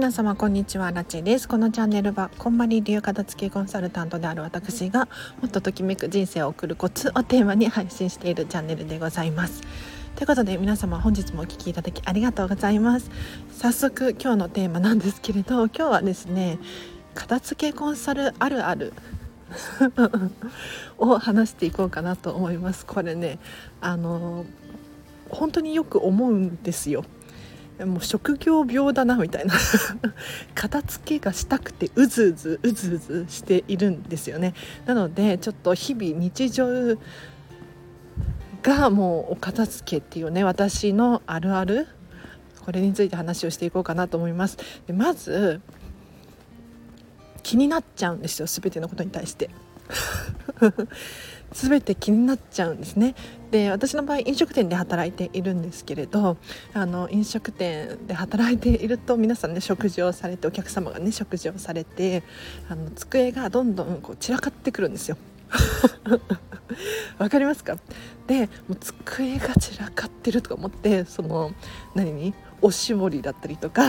皆様こんにちは。ラチです。このチャンネルはこんまり流片付けコンサルタントである私がもっとときめく人生を送るコツをテーマに配信しているチャンネルでございます。ということで皆様本日もお聴きいただきありがとうございます。早速今日のテーマなんですけれど今日はですね片付けコンサルあるある を話していこうかなと思います。これねあの本当によく思うんですよ。もう職業病だなみたいな。片付けがしたくてうずうずうずうずしているんですよね。なのでちょっと日々日常がもうお片付けっていうね私のあるあるこれについて話をしていこうかなと思います。でまず気になっちゃうんですよ全てのことに対して。全て気になっちゃうんですね。で私の場合飲食店で働いているんですけれどあの飲食店で働いていると皆さんね食事をされてお客様がね食事をされてあの机がどんどんこう散らかってくるんですよ。わかりますか？でもう机が散らかってるとか思ってその何に？おしぼりだったりとか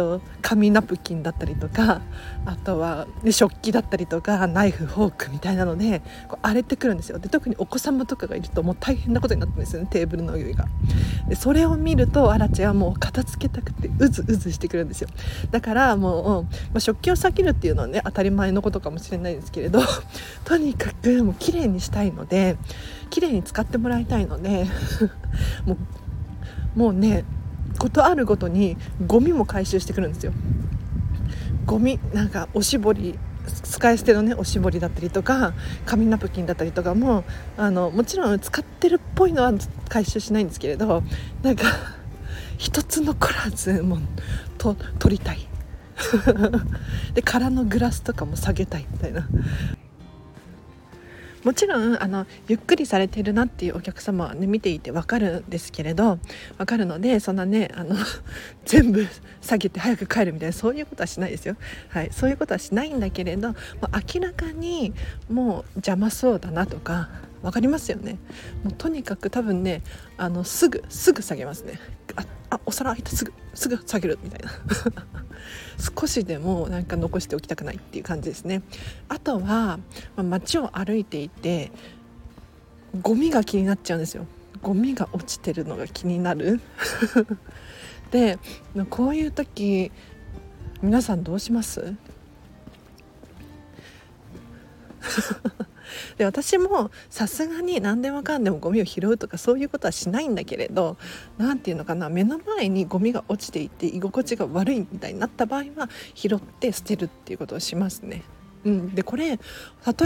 と紙ナプキンだったりとかあとは、ね、食器だったりとかナイフフォークみたいなのでこう荒れてくるんですよ。で特にお子様とかがいるともう大変なことになってるんですよねテーブルの上が。でそれを見るとアラチェはもう片付けたくてうずうずしてくるんですよ。だからもう、まあ、食器を避けるっていうのはね当たり前のことかもしれないですけれど とにかくもう綺麗にしたいので綺麗に使ってもらいたいので もうもうねことあるごとにゴミも回収してくるんですよ。ゴミなんかおしぼり使い捨てのねおしぼりだったりとか紙ナプキンだったりとかもあのもちろん使ってるっぽいのは回収しないんですけれどなんか一つ残らずもうと取りたい。で空のグラスとかも下げたいみたいな。もちろんあのゆっくりされてるなっていうお客様はね見ていて分かるんですけれど分かるのでそんなねあの 全部下げて早く帰るみたいなそういうことはしないですよ、はい、そういうことはしないんだけれど、明らかにもう邪魔そうだなとか分かりますよね。もうとにかく多分ねあのすぐすぐ下げますね。ああお皿開いたすぐすぐ下げるみたいな。少しでもなんか残しておきたくないっていう感じですね。あとは、まあ、街を歩いていてゴミが気になっちゃうんですよ。ゴミが落ちてるのが気になる。でこういう時皆さんどうします？で私もさすがに何でもかんでもゴミを拾うとかそういうことはしないんだけれど何て言うのかな目の前にゴミが落ちていて居心地が悪いみたいになった場合は拾って捨てるっていうことをしますね。うん、でこれ例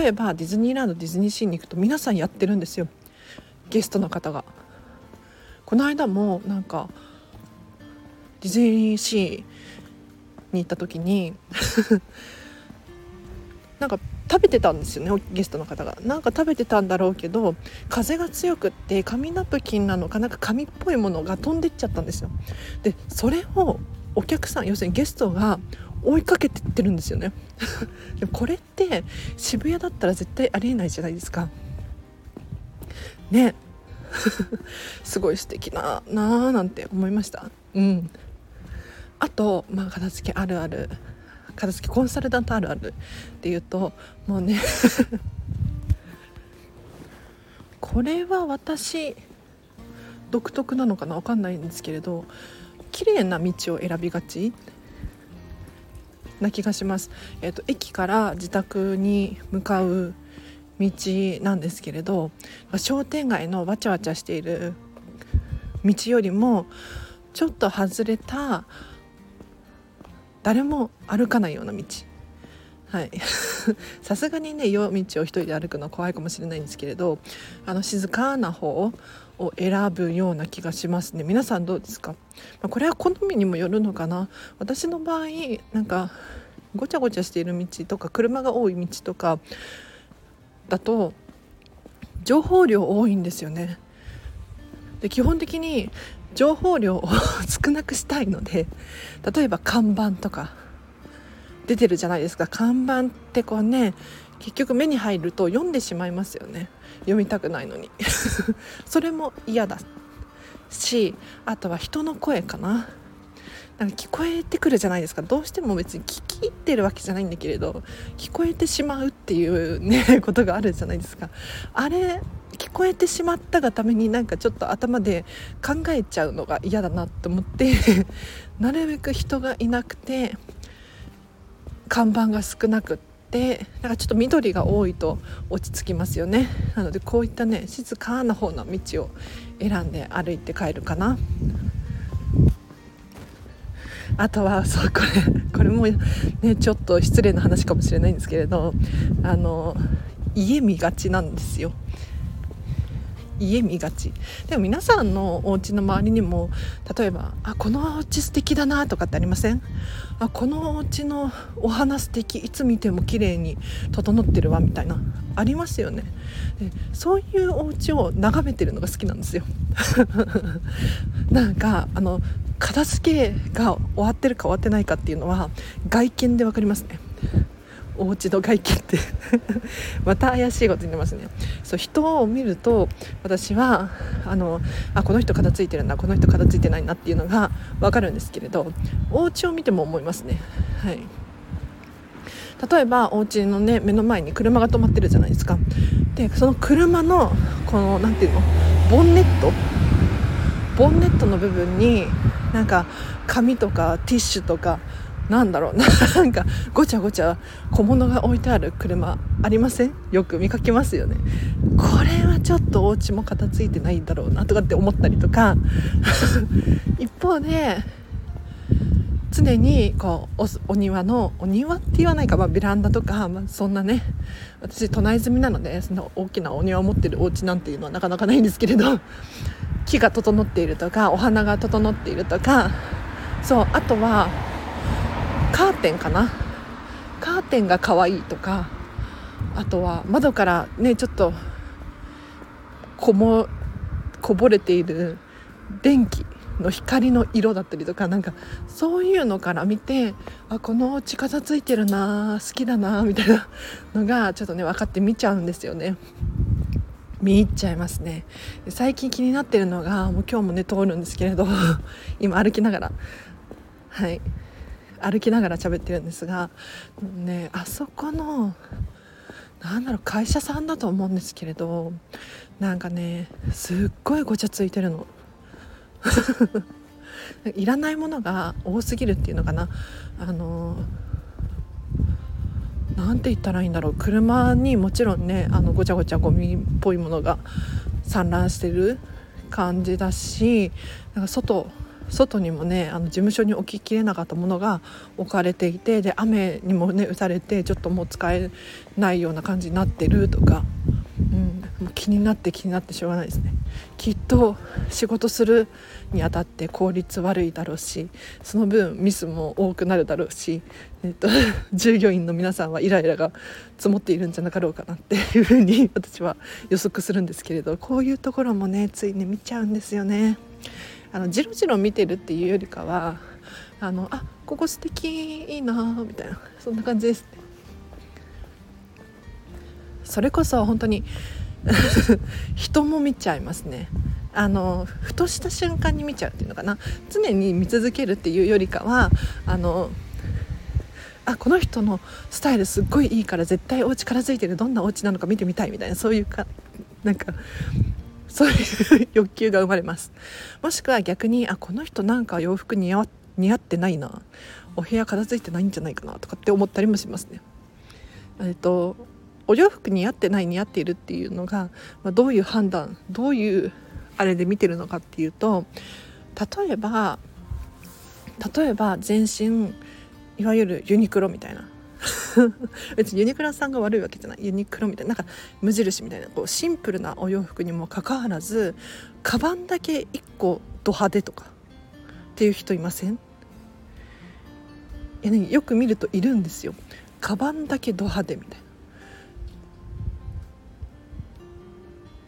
えばディズニーランドディズニーシーに行くと皆さんやってるんですよゲストの方が。この間もなんかディズニーシーに行った時に なんか食べてたんですよねゲストの方が。なんか食べてたんだろうけど風が強くって紙ナプキンなのかなんか紙っぽいものが飛んでっちゃったんですよ。でそれをお客さん要するにゲストが追いかけてってるんですよね。でこれって渋谷だったら絶対ありえないじゃないですか。ね。すごい素敵ななーなんて思いました。うん。あとまあ片付けあるある。片付けコンサルタントあるあるっていうともうね これは私独特なのかな分かんないんですけれど綺麗な道を選びがちな気がします、えーと、駅から自宅に向かう道なんですけれど商店街のわちゃわちゃしている道よりもちょっと外れた誰も歩かないような道。はい。さすがにね夜道を一人で歩くのは怖いかもしれないんですけれどあの静かな方を選ぶような気がしますね。皆さんどうですか、まあ、これは好みにもよるのかな。私の場合なんかごちゃごちゃしている道とか車が多い道とかだと情報量多いんですよね。で基本的に情報量を少なくしたいので例えば看板とか出てるじゃないですか。看板ってこうね結局目に入ると読んでしまいますよね。読みたくないのに。それも嫌だしあとは人の声かな。なんか聞こえてくるじゃないですか。どうしても別に聞き入ってるわけじゃないんだけれど聞こえてしまうっていうねことがあるじゃないですか。あれ聞こえてしまったがためになんかちょっと頭で考えちゃうのが嫌だなって思って なるべく人がいなくて看板が少なくってなんかちょっと緑が多いと落ち着きますよね。なのでこういったね静かな方の道を選んで歩いて帰るかな。あとはそうこれこれもねちょっと失礼な話かもしれないんですけれどあの家見がちなんですよ。家見がち。でも皆さんのお家の周りにも例えば「あこのお家素敵だな」とかってありません？あこのお家のお花素敵いつ見ても綺麗に整ってるわみたいなありますよね。でそういうお家を眺めてるのが好きなんですよ。なんかあの片付けが終わってるか終わってないかっていうのは外見で分かりますね。お家の外見って。また怪しいこと言ってますね。そう人を見ると私はあのあこの人片付いてるんだこの人片付いてないなっていうのが分かるんですけれどお家を見ても思いますね。はい。例えばお家のね目の前に車が止まってるじゃないですか。でその車のこの何ていうのボンネット？ボンネットの部分になんか紙とかティッシュとかなんだろう。なんかごちゃごちゃ小物が置いてある車ありません？よく見かけますよね。これはちょっとお家も片付いてないんだろうなとかって思ったりとか。一方で常にこうお庭のお庭って言わないか、まあ、ベランダとか、まあ、そんなね。私都内住みなのでその大きなお庭を持ってるお家なんていうのはなかなかないんですけれど。木が整っているとかお花が整っているとか。そうあとはカーテンかな？カーテンが可愛いとかあとは窓からねちょっとこもこぼれている電気の光の色だったりとかなんかそういうのから見てあこの家片付いてるな好きだなみたいなのがちょっとね分かって見ちゃうんですよね。見入っちゃいますね。最近気になってるのがもう今日もね通るんですけれど今歩きながら。はい。歩きながら喋ってるんですがねあそこのなんだろう会社さんだと思うんですけれどなんかねすっごいごちゃついてるの。いらないものが多すぎるっていうのかな。あのなんて言ったらいいんだろう。車にもちろんねあのごちゃごちゃゴミっぽいものが散乱してる感じだしなんか外外にもねあの事務所に置ききれなかったものが置かれていてで雨にもね打たれてちょっともう使えないような感じになってるとか、うん、もう気になって気になってしょうがないですねきっと仕事するにあたって効率悪いだろうしその分ミスも多くなるだろうし、えっと、従業員の皆さんはイライラが積もっているんじゃなかろうかなっていうふうに私は予測するんですけれどこういうところもねついに見ちゃうんですよね。あのじろじろ見てるっていうよりかはあのあここ素敵いいなみたいなそんな感じです。ねそれこそ本当に 人も見ちゃいますね。あのふとした瞬間に見ちゃうっていうのかな。常に見続けるっていうよりかはあのあこの人のスタイルすっごいいいから絶対お家から付いてるどんなお家なのか見てみたいみたいなそういうかなんかそういう欲求が生まれます。もしくは逆にあこの人なんか洋服似合ってないな。お部屋片付いてないんじゃないかなとかって思ったりもしますね。えっとお洋服似合ってない似合っているっていうのが、まあ、どういう判断どういうあれで見てるのかっていうと例えば例えば全身いわゆるユニクロみたいな 別にユニクロさんが悪いわけじゃない。ユニクロみたいななんか無印みたいな。こうシンプルなお洋服にもかかわらずカバンだけ1個ド派手とかっていう人いません？いや、ね、よく見るといるんですよ。カバンだけド派手みたい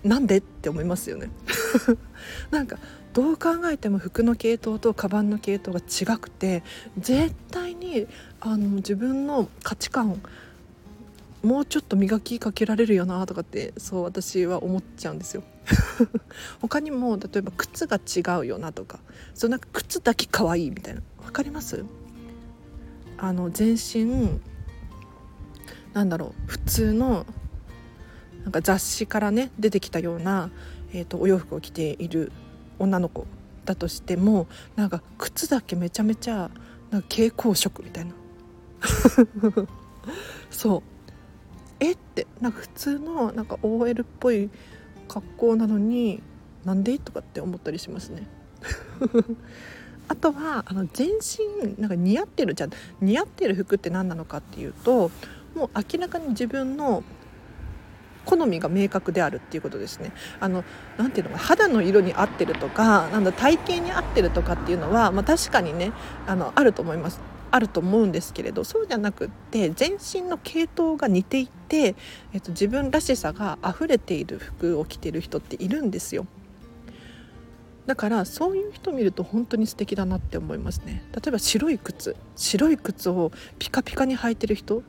な。なんで？って思いますよね。なんかどう考えても服の系統とカバンの系統が違くて絶対にあの自分の価値観もうちょっと磨きかけられるよなとかってそう私は思っちゃうんですよ。他にも例えば靴が違うよなとかそうなんか靴だけ可愛いみたいな。分かります？あの全身なんだろう普通のなんか雑誌からね出てきたような、えーと、お洋服を着ている女の子だとしてもなんか靴だけめちゃめちゃなんか蛍光色みたいな。そう。えってなんか普通のなんか OL っぽい格好なのになんでとかって思ったりしますね。あとはあの全身なんか似合ってるじゃん。似合ってる服って何なのかっていうともう明らかに自分の好みが明確であるっていうことですね。あのなていうのか肌の色に合ってるとかなんだ体型に合ってるとかっていうのは、まあ、確かにねあのあると思います。あると思うんですけれどそうじゃなくって全身の系統が似ていて、えっと、自分らしさが溢れている服を着てる人っているんですよ。だからそういう人見ると本当に素敵だなって思いますね例えば白い靴白い靴をピカピカに履いてる人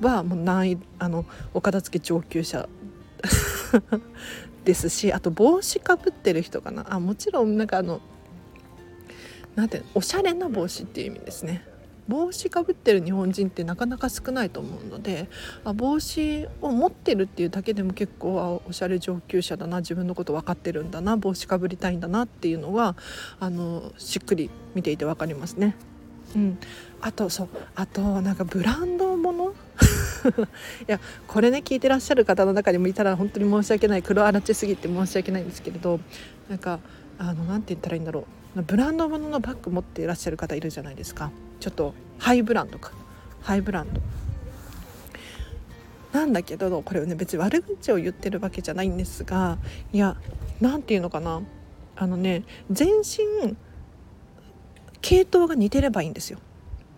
はもう難易あのお片付け上級者 ですしあと帽子かぶってる人かな。あもちろんなんかあのなんておしゃれな帽子っていう意味ですね。帽子かぶってる日本人ってなかなか少ないと思うのであ帽子を持ってるっていうだけでも結構あおしゃれ上級者だな自分のこと分かってるんだな帽子かぶりたいんだなっていうのはあのしっくり見ていて分かりますね。うん、あとそう。あとなんかブランドもの いやこれね聞いてらっしゃる方の中にもいたら本当に申し訳ない黒あらちすぎて申し訳ないんですけれどなんかあのなて言ったらいいんだろう。ブランド物のバッグ持っていらっしゃる方いるじゃないですか。ちょっとハイブランドか。ハイブランド。なんだけどこれをね別に悪口を言ってるわけじゃないんですがいや何て言うのかな。あのね全身系統が似てればいいんですよ。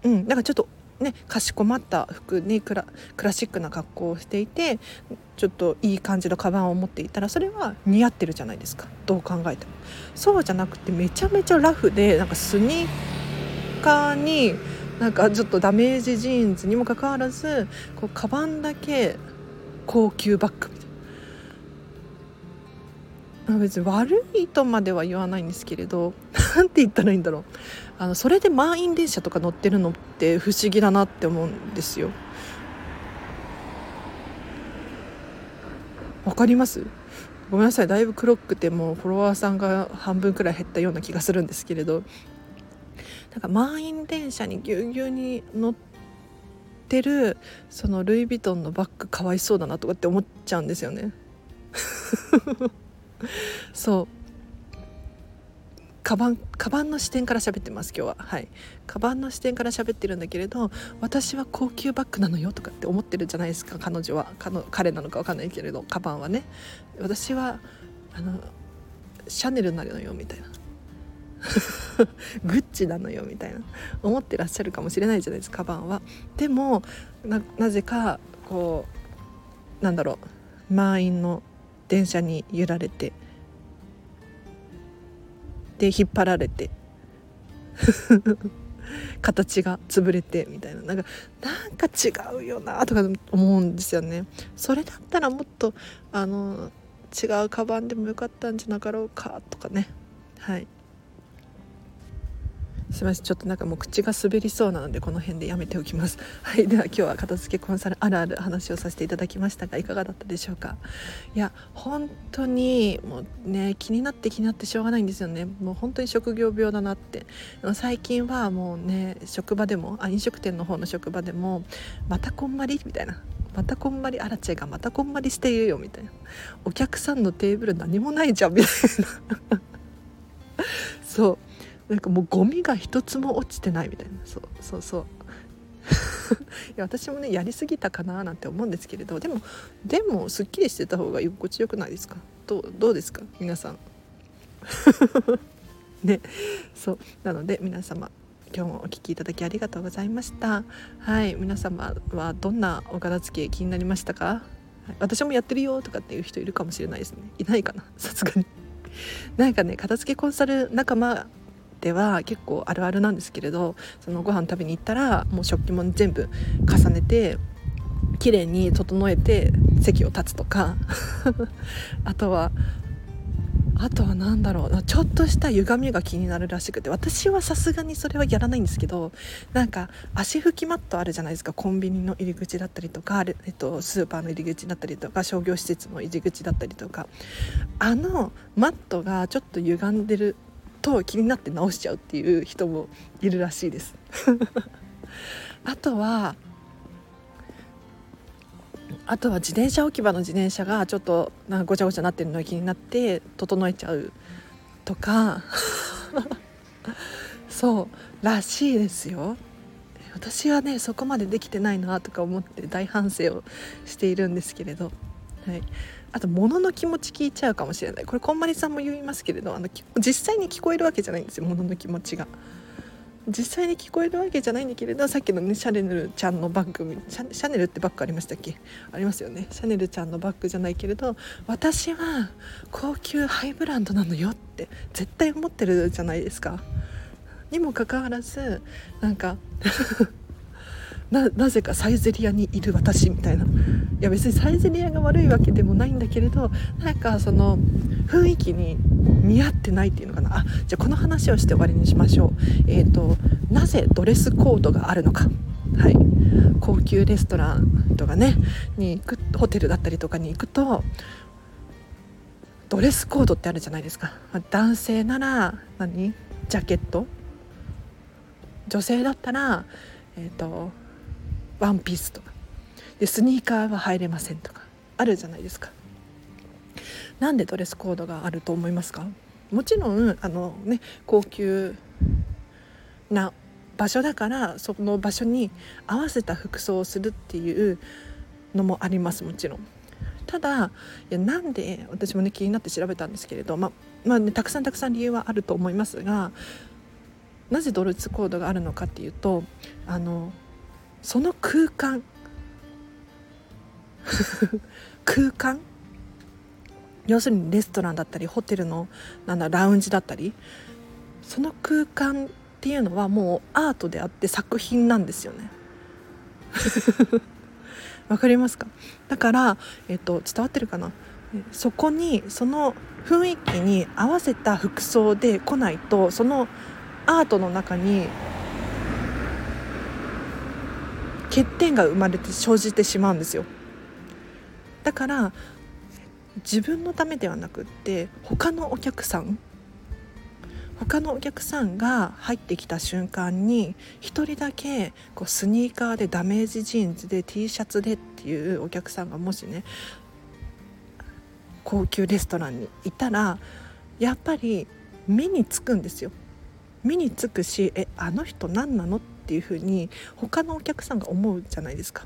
うん、だかちょっとね、かしこまった服にクラシックな格好をしていてちょっといい感じのカバンを持っていたらそれは似合ってるじゃないですか。どう考えても。そうじゃなくてめちゃめちゃラフでなんかスニーカーになんかちょっとダメージジーンズにもかかわらずこうカバンだけ高級バッグみたいな別に悪いとまでは言わないんですけれど 何て言ったらいいんだろう。あのそれで満員電車とか乗ってるのって不思議だなって思うんですよ。わかります？ごめんなさい。だいぶ黒くてもフォロワーさんが半分くらい減ったような気がするんですけれど。なんか満員電車にぎゅうぎゅうに乗ってるそのルイ・ヴィトンのバッグかわいそうだなとかって思っちゃうんですよね。そう。カバンカバンの視点から喋ってます今日は。はい。カバンの視点から喋ってるんだけれど私は高級バッグなのよとかって思ってるじゃないですか彼女は。彼なのか分かんないけれどカバンはね。私はあのシャネルなのよみたいな。グッチなのよみたいな。思ってらっしゃるかもしれないじゃないですかカバンは。でもなぜかこうなんだろう。満員の電車に揺られてで引っ張られて 形が潰れてみたいな。なんかなんか違うよなとか思うんですよね。それだったらもっとあの違うカバンでもよかったんじゃなかろうかとかね。はい。すみません。ちょっとなんかもう口が滑りそうなのでこの辺でやめておきます。はいでは今日は片付けコンサルあるある話をさせていただきましたがいかがだったでしょうか？いや本当にもうね気になって気になってしょうがないんですよね。もう本当に職業病だなって。最近はもうね職場でもあ飲食店の方の職場でもまたこんまりみたいな。またこんまりあらちがまたこんまりしているよみたいな。お客さんのテーブル何もないじゃんみたいな。そう。なんかもうゴミが一つも落ちてないみたいな。そうそうそう。いや私もねやりすぎたかななんて思うんですけれど。でもでもすっきりしてた方が居心地よくないですか？どうどうですか？皆さん。ね。そう。なので皆様今日もお聴きいただきありがとうございました。はい。皆様はどんなお片付け気になりましたか？私もやってるよとかっていう人いるかもしれないですね。いないかな？さすがに。なんかね片付けコンサル仲間では結構あるあるなんですけれどそのご飯食べに行ったらもう食器も全部重ねて綺麗に整えて席を立つとか。あとはあとは何だろうちょっとした歪みが気になるらしくて私はさすがにそれはやらないんですけどなんか足拭きマットあるじゃないですかコンビニの入り口だったりとか、えっと、スーパーの入り口だったりとか商業施設の入り口だったりとか。あのマットがちょっと歪んでると気になって直しちゃうっていう人もいるらしいです。あとはあとは自転車置き場の自転車がちょっとなんかごちゃごちゃなってるのが気になって整えちゃうとか そうらしいですよ。私はねそこまでできてないなとか思って大反省をしているんですけれど、はい、あと物の気持ち聞いちゃうかもしれない。これこんまりさんも言いますけれどあの実際に聞こえるわけじゃないんですよ物の気持ちが。実際に聞こえるわけじゃないんだけれどさっきのねシャネルちゃんのバッグシャネルってバッグありましたっけ？ありますよね。シャネルちゃんのバッグじゃないけれど私は高級ハイブランドなのよって絶対思ってるじゃないですか。にもかかわらずなんかななぜかサイゼリアにいる私みたいな。いや別にサイゼリアが悪いわけでもないんだけれどなんかその雰囲気に似合ってないっていうのかな。あじゃあこの話をして終わりにしましょう。えっ、ー、となぜドレスコードがあるのか。はい。高級レストランとかねに行くホテルだったりとかに行くとドレスコードってあるじゃないですか。男性なら何？ジャケット？女性だったらえっ、ー、とワンピースとかでスニーカーは入れませんとかあるじゃないですか。なんでドレスコードがあると思いますか？もちろんあの、ね、高級な場所だからその場所に合わせた服装をするっていうのもありますもちろん。ただいやなんで私もね気になって調べたんですけれど、ままあね、たくさんたくさん理由はあると思いますがなぜドレスコードがあるのかっていうとあのその空間。空間？要するにレストランだったりホテルのなんだラウンジだったり。その空間っていうのはもうアートであって作品なんですよね。わかりますか？だから、えっと、伝わってるかな？そこにその雰囲気に合わせた服装で来ないとそのアートの中に欠点が生まれて生じてしまうんですよ。だから自分のためではなくって他のお客さん他のお客さんが入ってきた瞬間に1人だけこうスニーカーでダメージジーンズで T シャツでっていうお客さんがもしね高級レストランにいたらやっぱり目につくんですよ。目につくしえあの人何なの？っていうふうに他のお客さんが思うじゃないですか。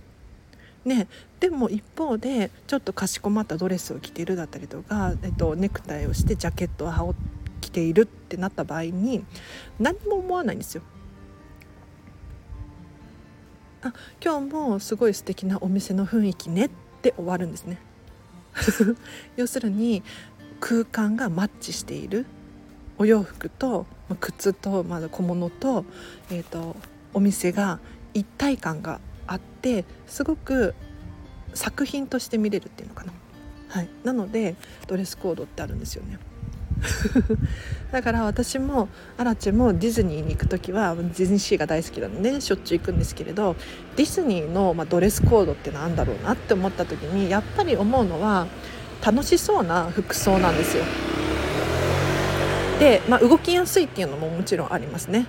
ね、でも一方でちょっとかしこまったドレスを着ているだったりとか、えっと、ネクタイをしてジャケットを羽織着ているってなった場合に何も思わないんですよ。あ今日もすごい素敵なお店の雰囲気ねって終わるんですね。要するに空間がマッチしているお洋服と靴と、ま小物と,、えーと、お店が一体感があってすごく作品として見れるっていうのかな。はい、なのでドレスコードってあるんですよね。だから私もアラチェもディズニーに行く時はディズニーシーが大好きなので、しょっちゅう行くんですけれどディズニーの、まあ、ドレスコードって何だろうなって思った時にやっぱり思うのは楽しそうな服装なんですよ。で、まあ、動きやすいっていうのももちろんありますね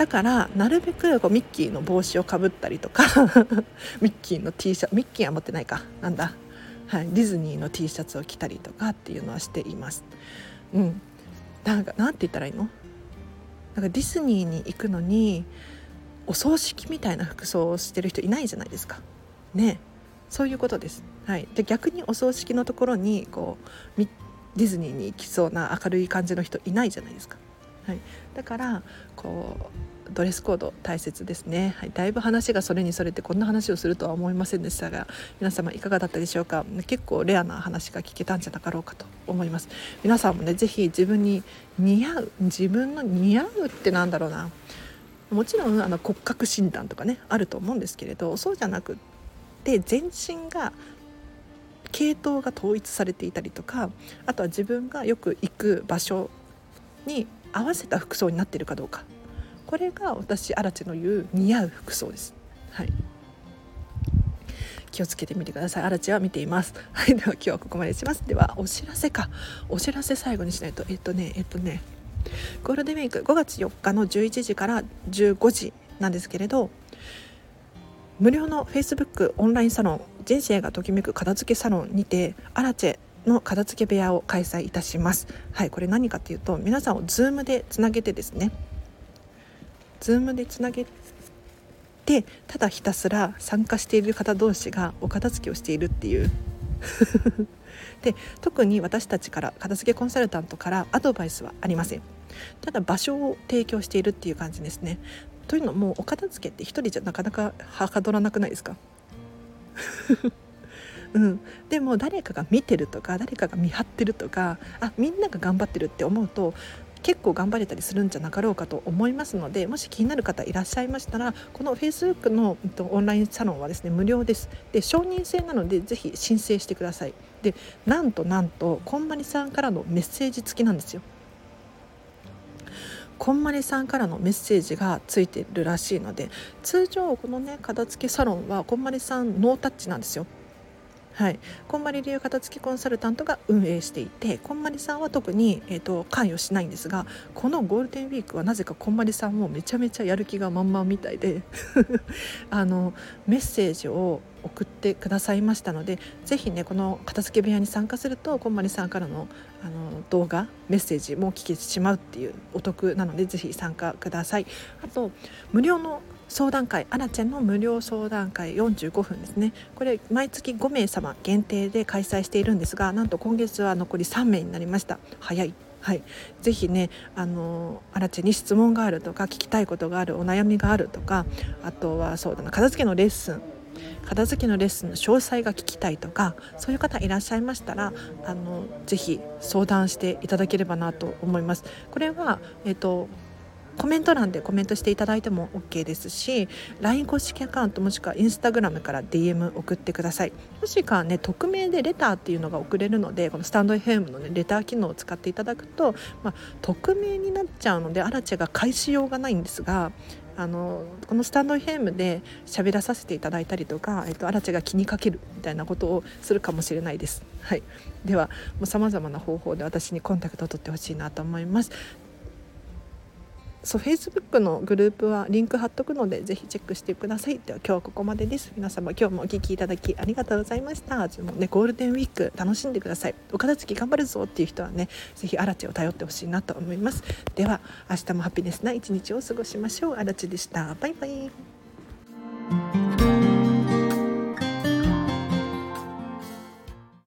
だからなるべくこうミッキーの帽子をかぶったりとか ミッキーの T シャツミッキーは持ってないか。なんだ、はい、ディズニーの T シャツを着たりとかっていうのはしています。うん。なんかなんて言ったらいいの？なんかディズニーに行くのにお葬式みたいな服装をしてる人いないじゃないですか。ね。そういうことです。はい、で逆にお葬式のところにこうディズニーに行きそうな明るい感じの人いないじゃないですか。はい、だからこうドレスコード大切ですね、はい、だいぶ話がそれにそれてこんな話をするとは思いませんでしたが皆様いかがだったでしょうか？結構レアな話が聞けたんじゃなかろうかと思います。皆さんもね是非自分に似合う自分の似合うってなんだろうな。もちろんあの骨格診断とかねあると思うんですけれどそうじゃなくっで全身が系統が統一されていたりとかあとは自分がよく行く場所に合わせた服装になっているかどうかこれが私アラチェの言う似合う服装です。はい気をつけてみてください。アラチェは見ています。はい、では今日はここまでします。ではお知らせか。お知らせ最後にしないとえっとねえっとねゴールデンウィーク5月4日の11時から15時なんですけれど無料の Facebook オンラインサロン人生がときめく片付けサロンにてアラチェの片付け部屋を開催いたします。はいこれ何かっていうと皆さんを Zoom でつなげてですね。Zoom でつなげてただひたすら参加している方同士がお片付けをしているっていう。で特に私たちから片付けコンサルタントからアドバイスはありません。ただ場所を提供しているっていう感じですね。というのもお片付けって一人じゃなかなかはかどらなくないですか？うん、でも誰かが見てるとか誰かが見張ってるとかあみんなが頑張ってるって思うと結構頑張れたりするんじゃなかろうかと思いますのでもし気になる方いらっしゃいましたらこの Facebook のオンラインサロンはですね無料です。で承認制なのでぜひ申請してください。でなんとなんとこんまりさんからのメッセージ付きなんですよ。こんまりさんからのメッセージがついてるらしいので通常このね片付けサロンはこんまりさんノータッチなんですよ。はい、こんまり流片付きコンサルタントが運営していてこんまりさんは特に、えーと、関与しないんですがこのゴールデンウィークはなぜかこんまりさんもめちゃめちゃやる気が満々みたいで あのメッセージを送ってくださいましたのでぜひねこの片付け部屋に参加するとこんまりさんからのあの動画メッセージも聞けてしまうっていうお得なのでぜひ参加ください。あと無料の相談会アラチェの無料相談会45分ですね。これ毎月5名様限定で開催しているんですがなんと今月は残り3名になりました。早い。はい、ぜひねあのアラチェに質問があるとか聞きたいことがあるお悩みがあるとかあとはそうだな片付けのレッスン。片付けのレッスンの詳細が聞きたいとかそういう方いらっしゃいましたらあのぜひ相談していただければなと思います。これは、えっとコメント欄でコメントしていただいても OK ですし LINE 公式アカウントもしくは Instagram から DM 送ってくださいもしくはね匿名でレターっていうのが送れるのでこのスタンド FM の、ね、レター機能を使っていただくと、まあ、匿名になっちゃうのでアラチェが返しようがないんですがあのこのスタンド FM で喋らさせていただいたりとか、えっと、アラチェが気にかけるみたいなことをするかもしれないです。はい、ではさまざまな方法で私にコンタクトを取ってほしいなと思います。そう Facebook のグループはリンク貼っとくのでぜひチェックしてください。では今日はここまでです。皆様今日もお聞きいただきありがとうございました。もねゴールデンウィーク楽しんでください。お片付き頑張るぞっていう人はねぜひアラチを頼ってほしいなと思います。では明日もハピネスな一日を過ごしましょう。アラチでした。バイバイ。